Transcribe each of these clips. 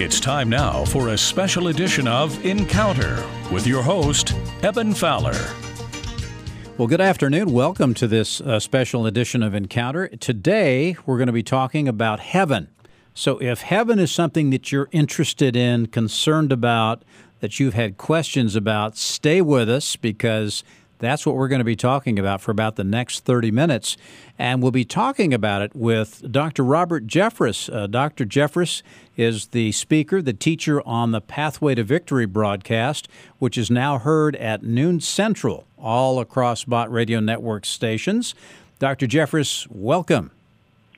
It's time now for a special edition of Encounter with your host, Evan Fowler. Well, good afternoon. Welcome to this uh, special edition of Encounter. Today, we're going to be talking about heaven. So, if heaven is something that you're interested in, concerned about, that you've had questions about, stay with us because that's what we're going to be talking about for about the next 30 minutes. And we'll be talking about it with Dr. Robert Jeffress. Uh, Dr. Jeffress is the speaker, the teacher on the Pathway to Victory broadcast, which is now heard at noon central all across Bott Radio Network stations. Dr. Jeffress, welcome.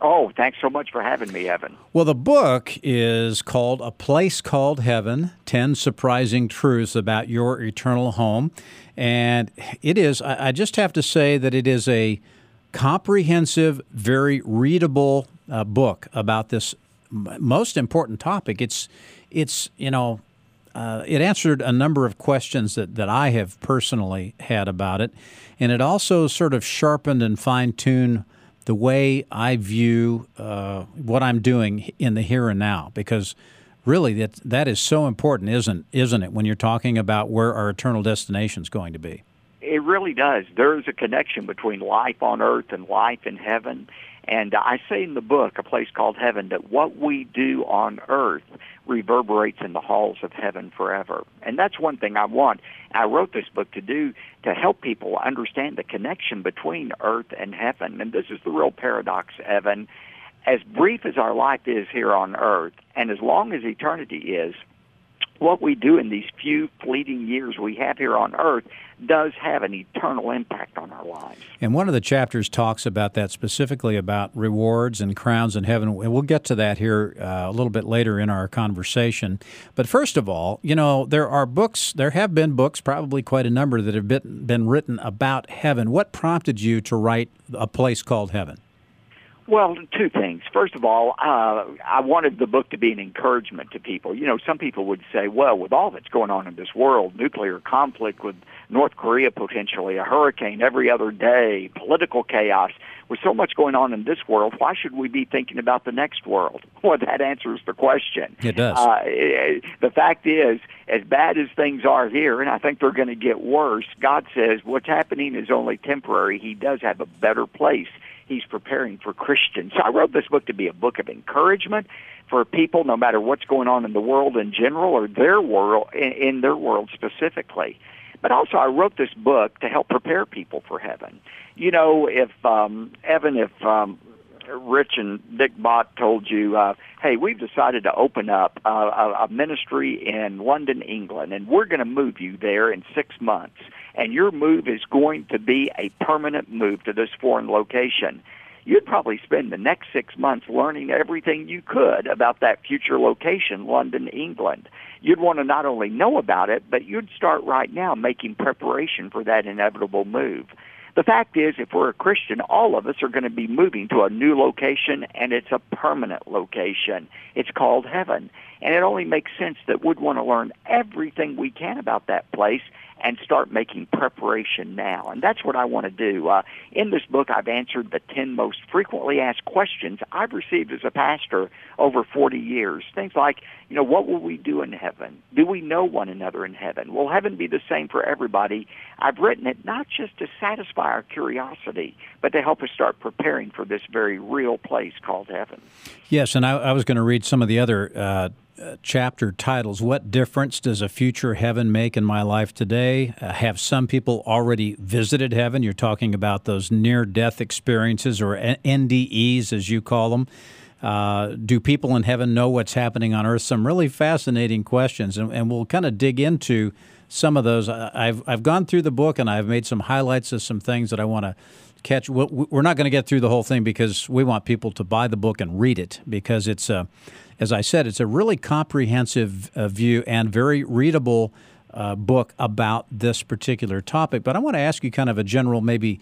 Oh, thanks so much for having me, Evan. Well, the book is called A Place Called Heaven 10 Surprising Truths About Your Eternal Home. And it is, I just have to say that it is a comprehensive, very readable uh, book about this most important topic. It's, it's you know, uh, it answered a number of questions that, that I have personally had about it. And it also sort of sharpened and fine tuned the way I view uh, what I'm doing in the here and now, because really that that is so important, isn't isn't it? When you're talking about where our eternal destination is going to be, it really does. There is a connection between life on earth and life in heaven. And I say in the book, A Place Called Heaven, that what we do on earth reverberates in the halls of heaven forever. And that's one thing I want. I wrote this book to do to help people understand the connection between earth and heaven. And this is the real paradox, Evan. As brief as our life is here on earth, and as long as eternity is, what we do in these few fleeting years we have here on earth does have an eternal impact on our lives. And one of the chapters talks about that specifically about rewards and crowns in heaven. And we'll get to that here uh, a little bit later in our conversation. But first of all, you know, there are books, there have been books, probably quite a number, that have been, been written about heaven. What prompted you to write A Place Called Heaven? Well, two things. First of all, uh, I wanted the book to be an encouragement to people. You know, some people would say, well, with all that's going on in this world, nuclear conflict with North Korea potentially, a hurricane every other day, political chaos, with so much going on in this world, why should we be thinking about the next world? Well, that answers the question. It does. Uh, the fact is, as bad as things are here, and I think they're going to get worse, God says what's happening is only temporary. He does have a better place he's preparing for Christians. So I wrote this book to be a book of encouragement for people, no matter what's going on in the world in general or their world, in, their world specifically. But also, I wrote this book to help prepare people for heaven. You know, if um, Evan, if um, Rich and Dick Bott told you, uh, "Hey, we've decided to open up uh, a, a ministry in London, England, and we're going to move you there in six months." And your move is going to be a permanent move to this foreign location, you'd probably spend the next six months learning everything you could about that future location, London, England. You'd want to not only know about it, but you'd start right now making preparation for that inevitable move. The fact is, if we're a Christian, all of us are going to be moving to a new location, and it's a permanent location. It's called heaven. And it only makes sense that we'd want to learn everything we can about that place and start making preparation now. And that's what I want to do. Uh, in this book, I've answered the 10 most frequently asked questions I've received as a pastor over 40 years. Things like, you know, what will we do in heaven? Do we know one another in heaven? Will heaven be the same for everybody? I've written it not just to satisfy our curiosity, but to help us start preparing for this very real place called heaven. Yes, and I, I was going to read some of the other. Uh, chapter titles What difference does a future heaven make in my life today? Uh, have some people already visited heaven? You're talking about those near death experiences or NDEs, as you call them. Uh, do people in heaven know what's happening on earth? Some really fascinating questions, and, and we'll kind of dig into some of those. I've, I've gone through the book and I've made some highlights of some things that I want to catch. We're not going to get through the whole thing because we want people to buy the book and read it because it's a as I said, it's a really comprehensive uh, view and very readable uh, book about this particular topic. But I want to ask you kind of a general, maybe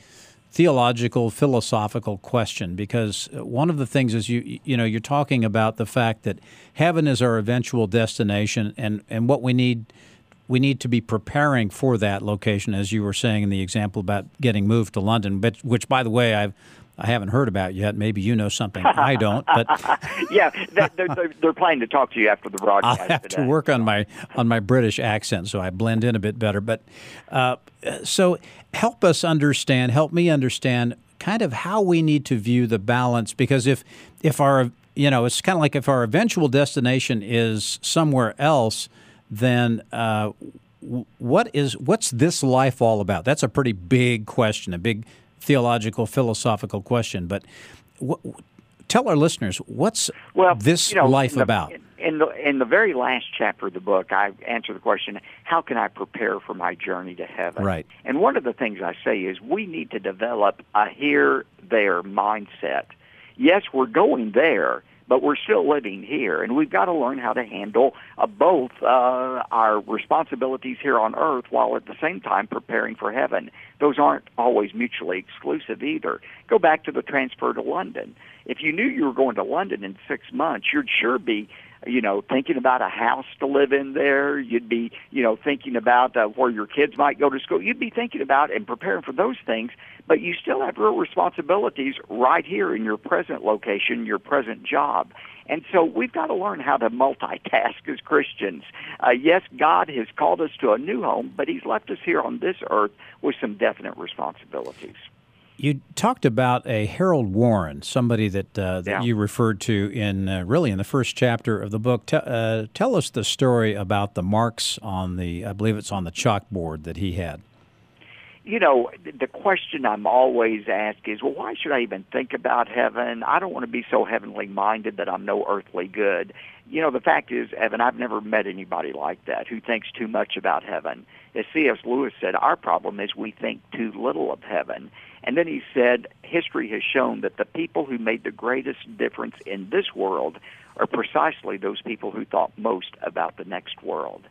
theological, philosophical question because uh, one of the things is you you know you're talking about the fact that heaven is our eventual destination, and and what we need we need to be preparing for that location, as you were saying in the example about getting moved to London, but which by the way I've I haven't heard about yet. Maybe you know something I don't. But yeah, they're, they're, they're, planning to talk to you after the broadcast. I'll have today. to work on my on my British accent so I blend in a bit better. But uh, so help us understand, help me understand, kind of how we need to view the balance. Because if if our you know, it's kind of like if our eventual destination is somewhere else, then uh, what is what's this life all about? That's a pretty big question, a big theological, philosophical question. But tell our listeners what's well, this you know, life the, about? In the in the very last chapter of the book, I answer the question: How can I prepare for my journey to heaven? Right. And one of the things I say is we need to develop a here-there mindset. Yes, we're going there, but we're still living here, and we've got to learn how to handle uh, both uh, our responsibilities here on earth while at the same time preparing for heaven. Those aren't always mutually exclusive either. Go back to the transfer to London. If you knew you were going to London in six months, you'd sure be you know, thinking about a house to live in there. You'd be, you know, thinking about uh, where your kids might go to school. You'd be thinking about and preparing for those things, but you still have real responsibilities right here in your present location, your present job. And so we've got to learn how to multitask as Christians. Uh, yes, God has called us to a new home, but He's left us here on this earth with some definite responsibilities. You talked about a Harold Warren, somebody that uh, that yeah. you referred to in uh, really in the first chapter of the book. T- uh, tell us the story about the marks on the, I believe it's on the chalkboard that he had. You know, the question I'm always asked is, well, why should I even think about heaven? I don't want to be so heavenly minded that I'm no earthly good. You know, the fact is, Evan, I've never met anybody like that who thinks too much about heaven. As C.S. Lewis said, our problem is we think too little of heaven. And then he said, history has shown that the people who made the greatest difference in this world are precisely those people who thought most about the next world.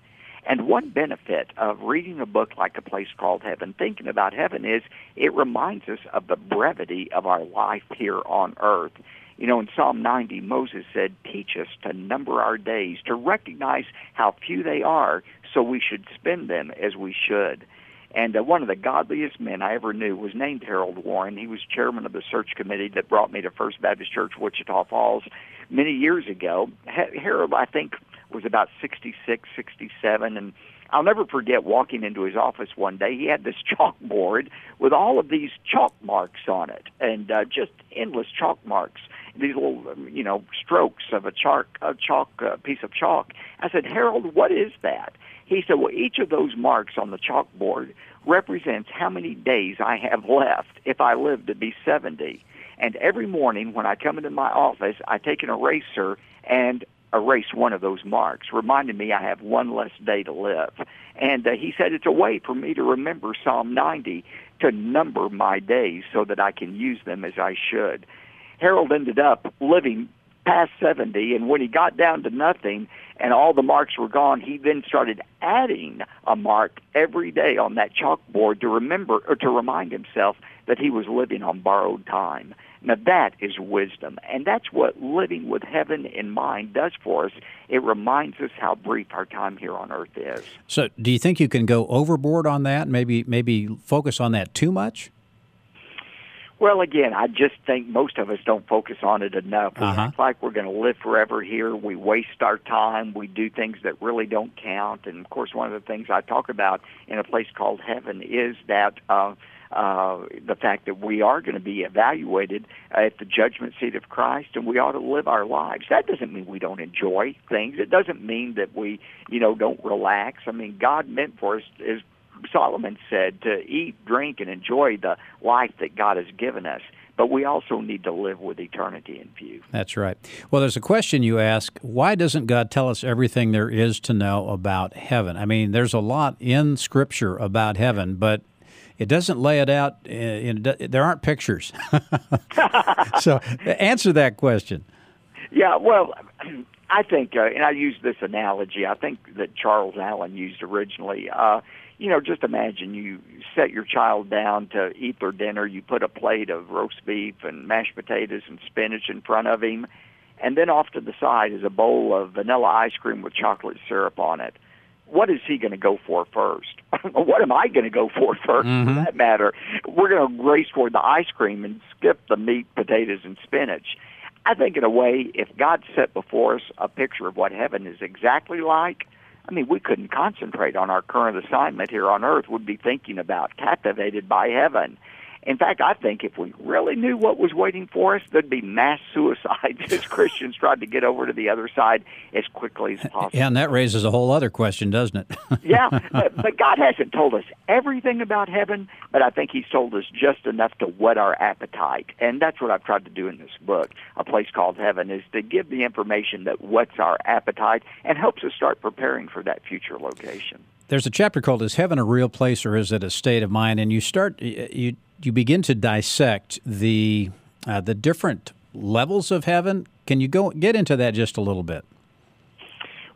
And one benefit of reading a book like A Place Called Heaven, thinking about heaven, is it reminds us of the brevity of our life here on earth. You know, in Psalm 90, Moses said, Teach us to number our days, to recognize how few they are, so we should spend them as we should. And uh, one of the godliest men I ever knew was named Harold Warren. He was chairman of the search committee that brought me to First Baptist Church, Wichita Falls, many years ago. Harold, I think, was about 66, 67, and I'll never forget walking into his office one day. He had this chalkboard with all of these chalk marks on it, and uh, just endless chalk marks. These little, um, you know, strokes of a chalk, a chalk uh, piece of chalk. I said, Harold, what is that? He said, well, each of those marks on the chalkboard represents how many days I have left if I live to be 70. And every morning when I come into my office, I take an eraser and erase one of those marks, reminding me I have one less day to live. And uh, he said it's a way for me to remember Psalm 90 to number my days so that I can use them as I should. Harold ended up living past 70, and when he got down to nothing and all the marks were gone, he then started adding a mark every day on that chalkboard to remember or to remind himself that he was living on borrowed time. Now that is wisdom, and that's what living with heaven in mind does for us. It reminds us how brief our time here on earth is. So, do you think you can go overboard on that? Maybe, maybe focus on that too much? Well, again, I just think most of us don't focus on it enough. We Uh-huh. act like we're going to live forever here. We waste our time. We do things that really don't count. And of course, one of the things I talk about in a place called heaven is that uh, uh, the fact that we are going to be evaluated at the judgment seat of Christ, and we ought to live our lives. That doesn't mean we don't enjoy things. It doesn't mean that we, you know, don't relax. I mean, God meant for us is Solomon said to eat, drink, and enjoy the life that God has given us. But we also need to live with eternity in view. That's right. Well, there's a question you ask why doesn't God tell us everything there is to know about heaven? I mean, there's a lot in Scripture about heaven, but it doesn't lay it out. In, in, there aren't pictures. so, answer that question. Yeah, well, I think, uh, and I use this analogy. I think that Charles Allen used originally. Uh, you know, just imagine you set your child down to eat their dinner. You put a plate of roast beef and mashed potatoes and spinach in front of him, and then off to the side is a bowl of vanilla ice cream with chocolate syrup on it. What is he going to go for first? what am I going to go for 1st mm-hmm. for that matter? We're going to race toward the ice cream and skip the meat, potatoes, and spinach. I think, in a way, if God set before us a picture of what heaven is exactly like, I mean, we couldn't concentrate on our current assignment here on earth. We'd be thinking about captivated by heaven. In fact, I think if we really knew what was waiting for us, there'd be mass suicides as Christians tried to get over to the other side as quickly as possible. Yeah, and that raises a whole other question, doesn't it? yeah, but God hasn't told us everything about heaven, but I think He's told us just enough to whet our appetite. And that's what I've tried to do in this book, A Place Called Heaven, is to give the information that whets our appetite and helps us start preparing for that future location. There's a chapter called "Is Heaven a Real Place or Is It a State of Mind?" and you start you you begin to dissect the uh, the different levels of heaven. Can you go get into that just a little bit?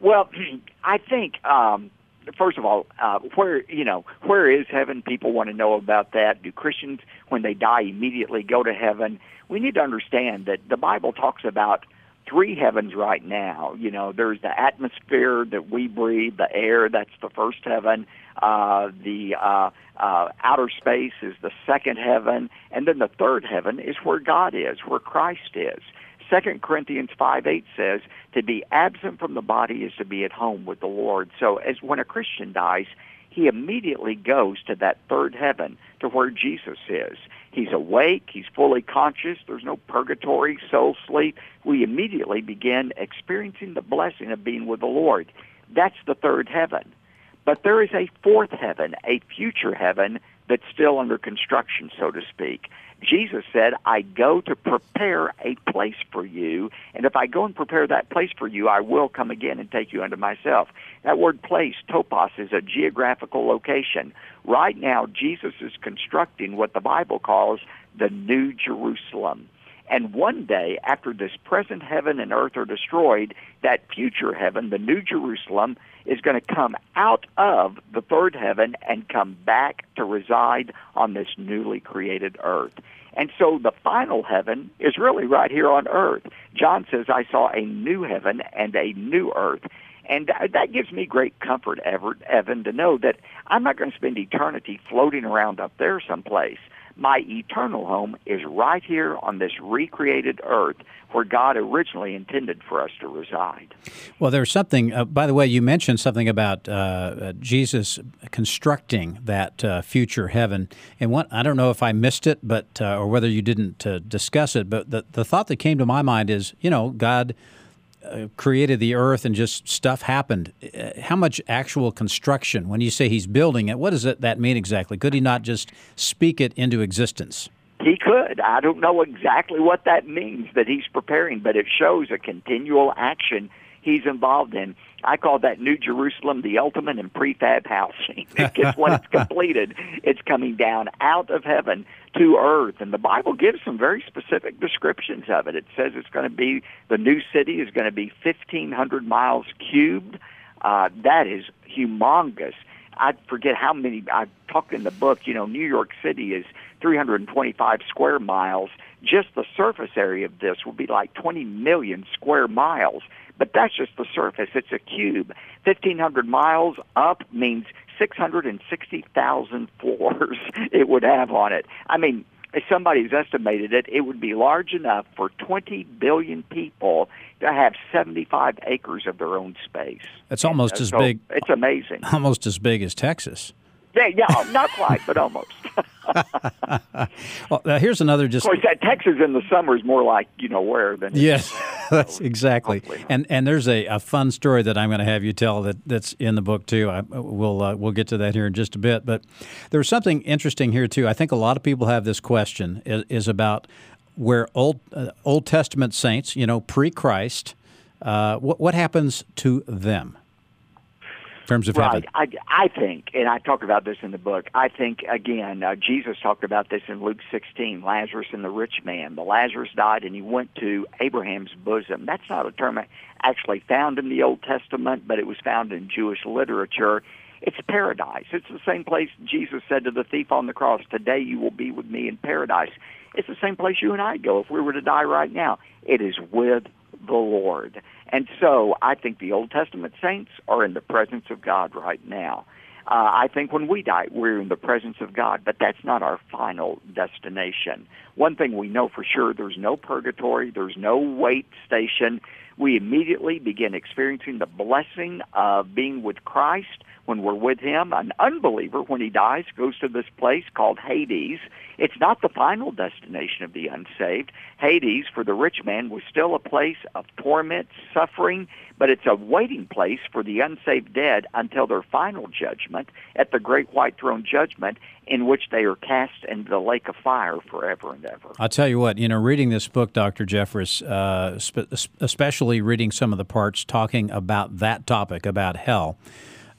Well, I think um, first of all, uh, where you know where is heaven? People want to know about that. Do Christians, when they die, immediately go to heaven? We need to understand that the Bible talks about three heavens right now. You know, there's the atmosphere that we breathe, the air, that's the first heaven. Uh, the uh, uh, outer space is the second heaven, and then the third heaven is where God is, where Christ is. Second Corinthians five eight says, "To be absent from the body is to be at home with the Lord." So, as when a Christian dies, he immediately goes to that third heaven, to where Jesus is. He's awake, he's fully conscious, there's no purgatory, soul sleep. We immediately begin experiencing the blessing of being with the Lord. That's the third heaven. But there is a fourth heaven, a future heaven that's still under construction, so to speak. Jesus said, I go to prepare a place for you, and if I go and prepare that place for you, I will come again and take you unto myself. That word place, topos, is a geographical location. Right now, Jesus is constructing what the Bible calls the New Jerusalem. And one day, after this present heaven and earth are destroyed, that future heaven, the New Jerusalem, is going to come out of the third heaven and come back to reside on this newly created earth. And so the final heaven is really right here on earth. John says, I saw a new heaven and a new earth. And that gives me great comfort, Evan, to know that I'm not going to spend eternity floating around up there someplace my eternal home is right here on this recreated earth where God originally intended for us to reside. Well, there's something, uh, by the way, you mentioned something about uh, uh, Jesus constructing that uh, future heaven. And what, I don't know if I missed it, but uh, or whether you didn't uh, discuss it, but the, the thought that came to my mind is, you know, God uh, created the earth and just stuff happened. Uh, how much actual construction? When you say he's building it, what does that mean exactly? Could he not just speak it into existence? He could. I don't know exactly what that means that he's preparing, but it shows a continual action he's involved in. I call that New Jerusalem the ultimate in prefab housing because when it's completed, it's coming down out of heaven to earth. And the Bible gives some very specific descriptions of it. It says it's going to be, the new city is going to be 1,500 miles cubed. Uh, that is humongous. I forget how many, I talked in the book, you know, New York City is 325 square miles. Just the surface area of this will be like 20 million square miles. But that's just the surface. It's a cube. 1,500 miles up means 660,000 floors it would have on it. I mean, if somebody's estimated it, it would be large enough for 20 billion people to have 75 acres of their own space. It's almost as big. It's amazing. Almost as big as Texas. Yeah, yeah, not quite, but almost. well, here's another just. Of course, that Texas in the summer is more like you know where than. Yes, that's exactly. And and there's a, a fun story that I'm going to have you tell that that's in the book too. I, we'll uh, we'll get to that here in just a bit. But there's something interesting here too. I think a lot of people have this question is, is about where old uh, Old Testament saints, you know, pre-Christ, uh, what what happens to them? Terms of right. heaven? I, I think, and I talk about this in the book. I think again, uh, Jesus talked about this in Luke 16. Lazarus and the rich man. The Lazarus died, and he went to Abraham's bosom. That's not a term actually found in the Old Testament, but it was found in Jewish literature. It's paradise. It's the same place Jesus said to the thief on the cross, "Today you will be with me in paradise." It's the same place you and I go if we were to die right now. It is with the Lord. And so I think the Old Testament saints are in the presence of God right now. Uh, I think when we die, we're in the presence of God, but that's not our final destination. One thing we know for sure there's no purgatory, there's no wait station. We immediately begin experiencing the blessing of being with Christ when we're with him. An unbeliever, when he dies, goes to this place called Hades. It's not the final destination of the unsaved. Hades, for the rich man, was still a place of torment, suffering, but it's a waiting place for the unsaved dead until their final judgment at the great white throne judgment in which they are cast into the lake of fire forever and ever. I'll tell you what, you know, reading this book, Dr. Jeffress, uh, spe- especially reading some of the parts talking about that topic, about hell,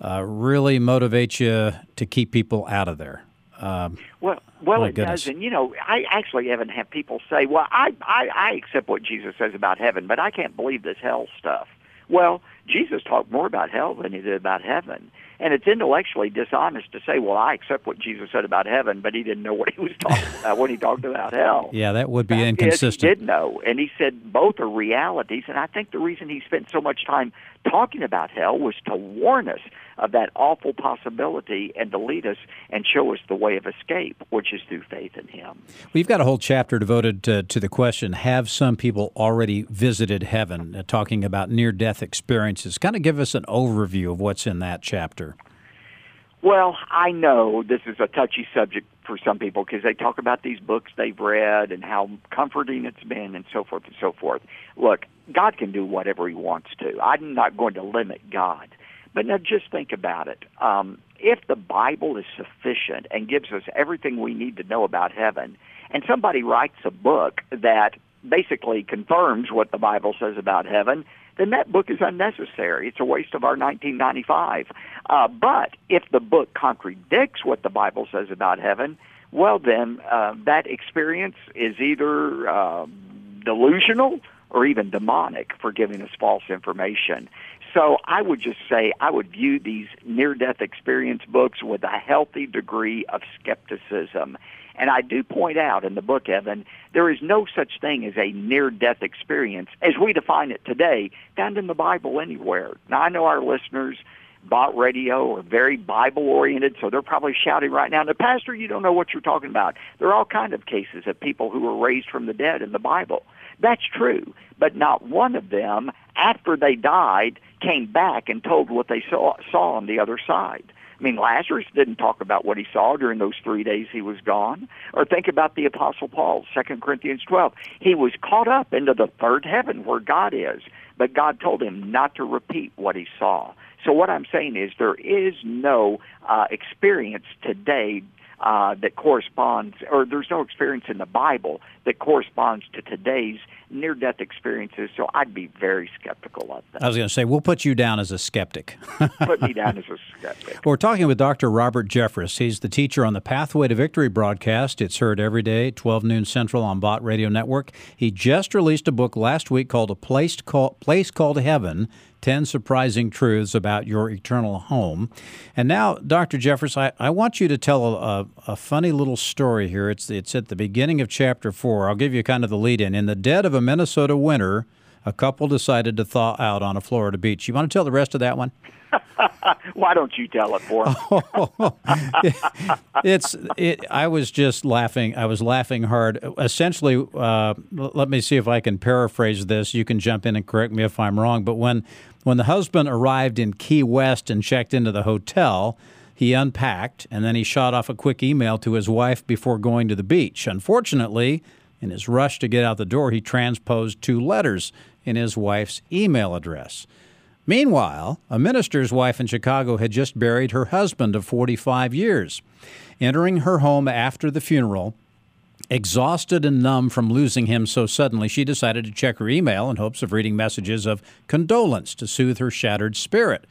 uh, really motivates you to keep people out of there. Um, well, well, it goodness. does, and you know, I actually even haven't had people say, "Well, I, I I accept what Jesus says about heaven, but I can't believe this hell stuff." Well, Jesus talked more about hell than he did about heaven, and it's intellectually dishonest to say, "Well, I accept what Jesus said about heaven, but he didn't know what he was talking about when he talked about hell." Yeah, that would be inconsistent. he did know, and he said both are realities, and I think the reason he spent so much time talking about hell was to warn us of that awful possibility and to lead us and show us the way of escape, which is through faith in Him. We've got a whole chapter devoted to, to the question Have some people already visited heaven? Uh, talking about near death experiences. Kind of give us an overview of what's in that chapter. Well, I know this is a touchy subject for some people because they talk about these books they've read and how comforting it's been and so forth and so forth. Look, God can do whatever He wants to. I'm not going to limit God. But now just think about it. Um, if the Bible is sufficient and gives us everything we need to know about heaven, and somebody writes a book that basically confirms what the Bible says about heaven, then that book is unnecessary. It's a waste of our 1995. Uh, but if the book contradicts what the Bible says about heaven, well, then uh, that experience is either uh, delusional or even demonic for giving us false information. So I would just say I would view these near death experience books with a healthy degree of skepticism. And I do point out in the book, Evan, there is no such thing as a near death experience as we define it today found in the Bible anywhere. Now, I know our listeners, Bott Radio, are very Bible oriented, so they're probably shouting right now, the pastor, you don't know what you're talking about. There are all kind of cases of people who were raised from the dead in the Bible. That's true, but not one of them, after they died, came back and told what they saw, saw on the other side. I mean, Lazarus didn't talk about what he saw during those three days he was gone. Or think about the Apostle Paul, Second Corinthians 12. He was caught up into the third heaven where God is, but God told him not to repeat what he saw. So what I'm saying is there is no uh, experience today uh, that corresponds, or there's no experience in the Bible that corresponds to today's near death experiences. So I'd be very skeptical of that. I was going to say, we'll put you down as a skeptic. put me down as a skeptic. We're talking with Dr. Robert Jeffress. He's the teacher on the Pathway to Victory broadcast. It's heard every day, 12 noon Central on Bott Radio Network. He just released a book last week called A Place, Call, Place Called Heaven 10 Surprising Truths About Your Eternal Home. And now, Dr. Jeffress, I, I want you to tell a, a, funny little story here. It's, it's at the beginning of chapter 4. I'll give you kind of the lead in. In the dead of a Minnesota winter, a couple decided to thaw out on a Florida beach. You want to tell the rest of that one? Why don't you tell it for me? it's it. I was just laughing. I was laughing hard. Essentially, uh, let me see if I can paraphrase this. You can jump in and correct me if I'm wrong. But when when the husband arrived in Key West and checked into the hotel, he unpacked and then he shot off a quick email to his wife before going to the beach. Unfortunately, in his rush to get out the door, he transposed two letters in his wife's email address. Meanwhile, a minister's wife in Chicago had just buried her husband of 45 years. Entering her home after the funeral, Exhausted and numb from losing him so suddenly, she decided to check her email in hopes of reading messages of condolence to soothe her shattered spirit.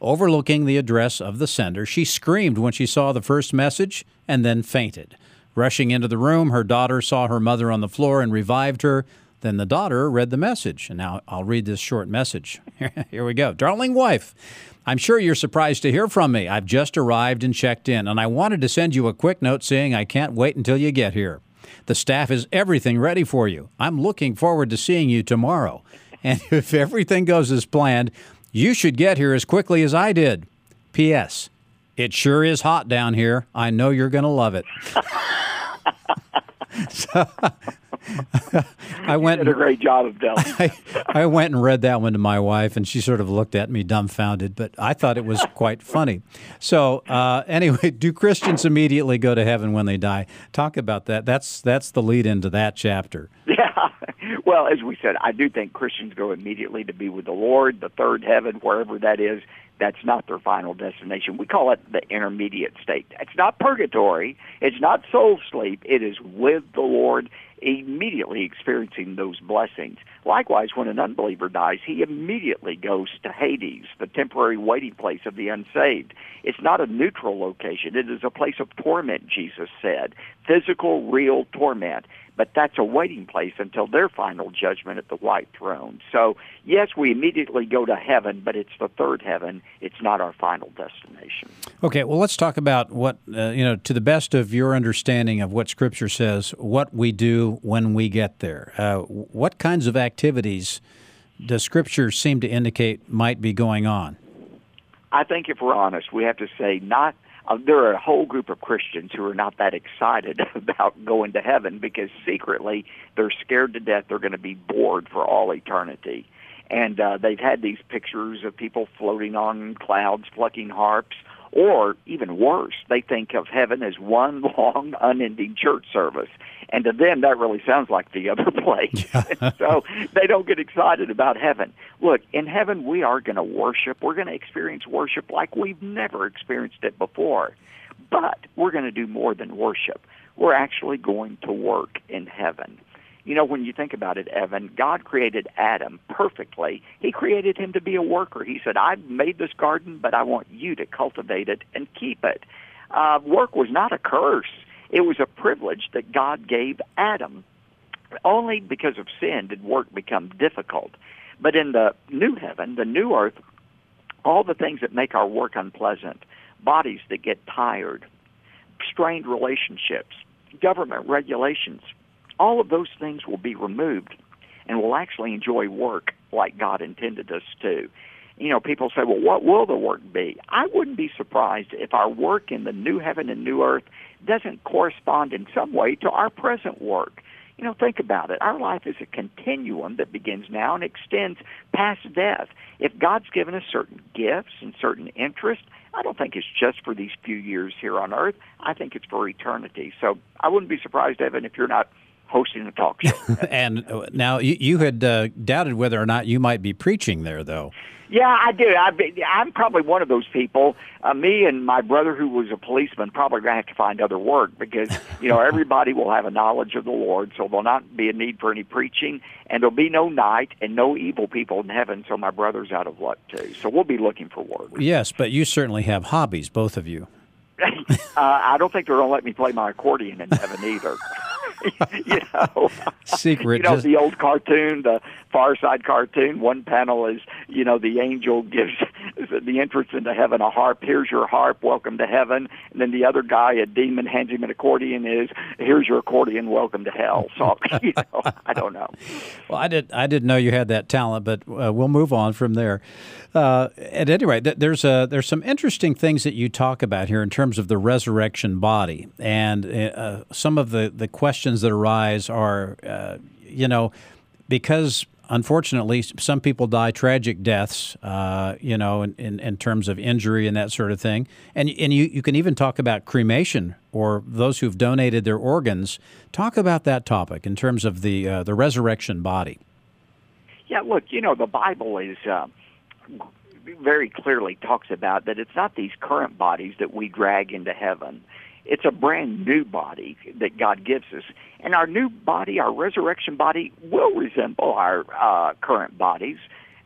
Overlooking the address of the sender, she screamed when she saw the first message and then fainted. Rushing into the room, her daughter saw her mother on the floor and revived her. Then the daughter read the message. And now I'll read this short message. Here we go. Darling wife, I'm sure you're surprised to hear from me. I've just arrived and checked in, and I wanted to send you a quick note saying I can't wait until you get here. The staff is everything ready for you. I'm looking forward to seeing you tomorrow. and if everything goes as planned, you should get here as quickly as I did. P.S. It sure is hot down here. I know you're going to love it. so, I went did a great job of telling. I, I went and read that one to my wife, and she sort of looked at me dumbfounded, but I thought it was quite funny. So, uh, anyway, do Christians immediately go to heaven when they die? Talk about that. That's that's the lead into that chapter. Yeah. Well, as we said, I do think Christians go immediately to be with the Lord, the third heaven, wherever that is. That's not their final destination. We call it the intermediate state. It's not purgatory. It's not soul sleep. It is with the Lord immediately experiencing those blessings. Likewise, when an unbeliever dies, he immediately goes to Hades, the temporary waiting place of the unsaved. It's not a neutral location. It is a place of torment, Jesus said. Physical, real torment but that's a waiting place until their final judgment at the white throne. So, yes, we immediately go to heaven, but it's the third heaven. It's not our final destination. Okay, well, let's talk about what, uh, you know, to the best of your understanding of what Scripture says, what we do when we get there. Uh, what kinds of activities does Scripture seem to indicate might be going on? I think if we're honest, we have to say not uh, there are a whole group of Christians who are not that excited about going to heaven because secretly they're scared to death they're going to be bored for all eternity. And uh, they've had these pictures of people floating on clouds, plucking harps, or even worse, they think of heaven as one long, unending church service. And to them, that really sounds like the other place. so they don't get excited about heaven. Look, in heaven, we are going to worship. We're going to experience worship like we've never experienced it before. But we're going to do more than worship. We're actually going to work in heaven. You know, when you think about it, Evan, God created Adam perfectly. He created him to be a worker. He said, I've made this garden, but I want you to cultivate it and keep it. Uh, work was not a curse. It was a privilege that God gave Adam. Only because of sin did work become difficult. But in the new heaven, the new earth, all the things that make our work unpleasant, bodies that get tired, strained relationships, government regulations, all of those things will be removed and we'll actually enjoy work like God intended us to. You know, people say, well, what will the work be? I wouldn't be surprised if our work in the new heaven and new earth doesn't correspond in some way to our present work. You know, think about it. Our life is a continuum that begins now and extends past death. If God's given us certain gifts and certain interests, I don't think it's just for these few years here on earth. I think it's for eternity. So I wouldn't be surprised, Evan, if you're not hosting a talk show. and uh, now you, you had uh, doubted whether or not you might be preaching there, though. Yeah, I do. I, I'm probably one of those people. Uh, me and my brother, who was a policeman, probably going to have to find other work because you know everybody will have a knowledge of the Lord, so there'll not be a need for any preaching, and there'll be no night and no evil people in heaven. So my brother's out of luck too. So we'll be looking for work. Yes, but you certainly have hobbies, both of you. uh, I don't think they're going to let me play my accordion in heaven either. you know, secret. You know, just... the old cartoon, the Far Side cartoon. One panel is, you know, the angel gives the entrance into heaven a harp. Here's your harp. Welcome to heaven. And then the other guy, a demon, hands him an accordion. Is here's your accordion. Welcome to hell. So you know, I don't know. Well, I did. I didn't know you had that talent, but uh, we'll move on from there. Uh, at any rate, there's a, there's some interesting things that you talk about here in terms of the resurrection body, and uh, some of the the questions that arise are, uh, you know, because unfortunately, some people die tragic deaths, uh, you know, in, in, in, terms of injury and that sort of thing. And, and you, you can even talk about cremation or those who've donated their organs. Talk about that topic in terms of the, uh, the resurrection body. Yeah, look, you know, the Bible is uh, very clearly talks about that it's not these current bodies that we drag into heaven. It's a brand new body that God gives us. And our new body, our resurrection body, will resemble our uh, current bodies.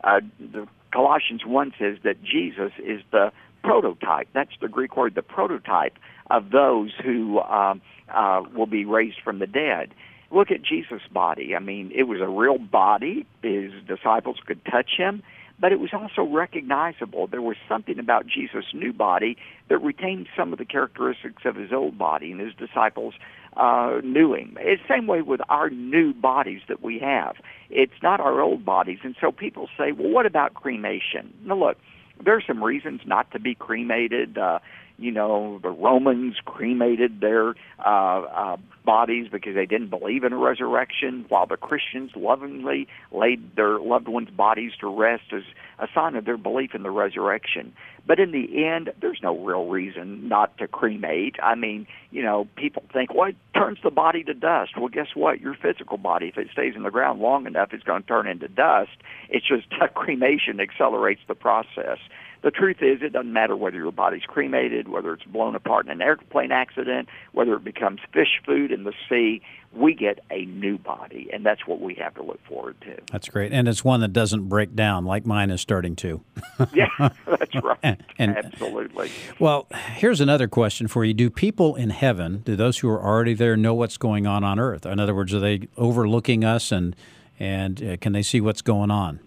Uh, the Colossians 1 says that Jesus is the prototype. That's the Greek word, the prototype of those who um, uh, will be raised from the dead. Look at Jesus' body. I mean, it was a real body. His disciples could touch him but it was also recognizable. There was something about Jesus' new body that retained some of the characteristics of his old body, and his disciples uh, knew him. It's the same way with our new bodies that we have. It's not our old bodies, and so people say, well, what about cremation? Now, look, there's some reasons not to be cremated. Uh, you know, the Romans cremated their uh, uh, bodies because they didn't believe in a resurrection, while the Christians lovingly laid their loved ones' bodies to rest as a sign of their belief in the resurrection. But in the end, there's no real reason not to cremate. I mean, you know, people think, well, it turns the body to dust. Well, guess what? Your physical body, if it stays in the ground long enough, it's going to turn into dust. It's just cremation accelerates the process. The truth is, it doesn't matter whether your body's cremated, whether it's blown apart in an airplane accident, whether it becomes fish food in the sea. We get a new body, and that's what we have to look forward to. That's great, and it's one that doesn't break down like mine is starting to. yeah, that's right. and, and, Absolutely. Well, here's another question for you: Do people in heaven, do those who are already there, know what's going on on earth? In other words, are they overlooking us, and and uh, can they see what's going on?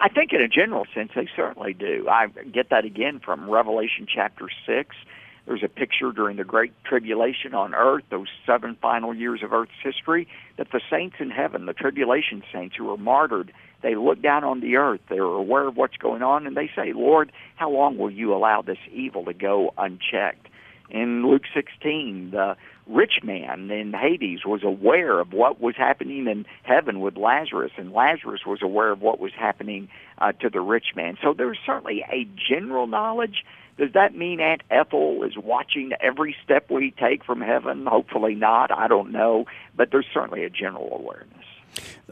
I think in a general sense they certainly do. I get that again from Revelation chapter 6. There's a picture during the Great Tribulation on earth, those seven final years of earth's history, that the saints in heaven, the tribulation saints who were martyred, they look down on the earth. They're aware of what's going on, and they say, Lord, how long will you allow this evil to go unchecked? In Luke 16, the rich man in Hades was aware of what was happening in heaven with Lazarus, and Lazarus was aware of what was happening uh, to the rich man. So there's certainly a general knowledge. Does that mean Aunt Ethel is watching every step we take from heaven? Hopefully not. I don't know. But there's certainly a general awareness.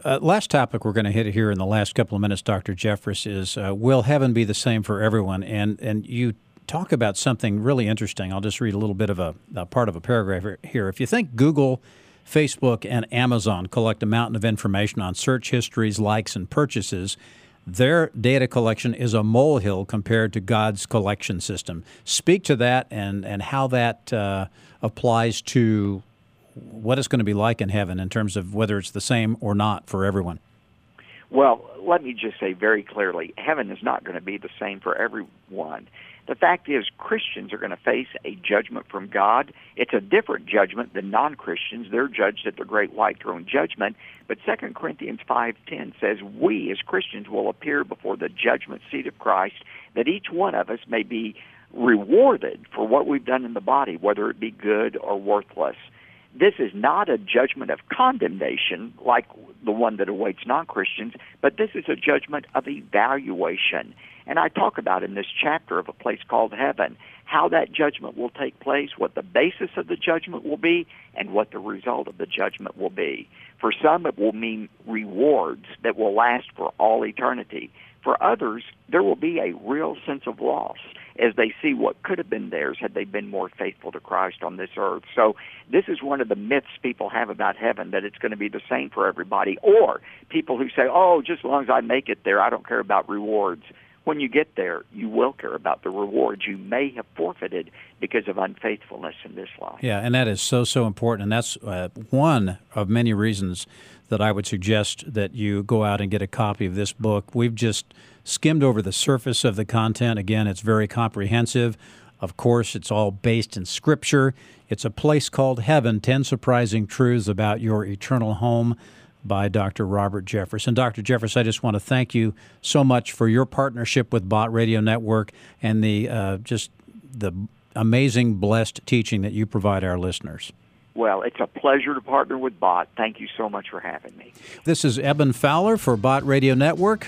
Uh, last topic we're going to hit here in the last couple of minutes, Dr. Jeffress, is uh, will heaven be the same for everyone? And and you talk about something really interesting. I'll just read a little bit of a, a part of a paragraph here. If you think Google, Facebook, and Amazon collect a mountain of information on search histories, likes, and purchases, their data collection is a molehill compared to God's collection system. Speak to that and, and how that uh, applies to what it's going to be like in heaven in terms of whether it's the same or not for everyone. Well, let me just say very clearly heaven is not going to be the same for everyone. The fact is, Christians are going to face a judgment from God. It's a different judgment than non-Christians. They're judged at the great white throne judgment. But 2 Corinthians 5:10 says, "We as Christians will appear before the judgment seat of Christ, that each one of us may be rewarded for what we've done in the body, whether it be good or worthless." This is not a judgment of condemnation like the one that awaits non Christians, but this is a judgment of evaluation. And I talk about in this chapter of a place called heaven how that judgment will take place, what the basis of the judgment will be, and what the result of the judgment will be. For some, it will mean rewards that will last for all eternity. For others, there will be a real sense of loss as they see what could have been theirs had they been more faithful to Christ on this earth. So this is one of the myths people have about heaven that it's going to be the same for everybody, or people who say, "Oh, just as long as I make it there, I don't care about rewards." When you get there, you will care about the rewards you may have forfeited because of unfaithfulness in this life. Yeah, and that is so so important, and that's uh, one of many reasons that I would suggest that you go out and get a copy of this book. We've just skimmed over the surface of the content. Again, it's very comprehensive. Of course, it's all based in Scripture. It's a place called heaven 10 surprising truths about your eternal home by Dr. Robert Jeffress. And Dr. Jeffress, I just want to thank you so much for your partnership with Bott Radio Network and the uh, just the amazing, blessed teaching that you provide our listeners. Well, it's a pleasure to partner with Bott. Thank you so much for having me. This is Evan Fowler for Bott Radio Network.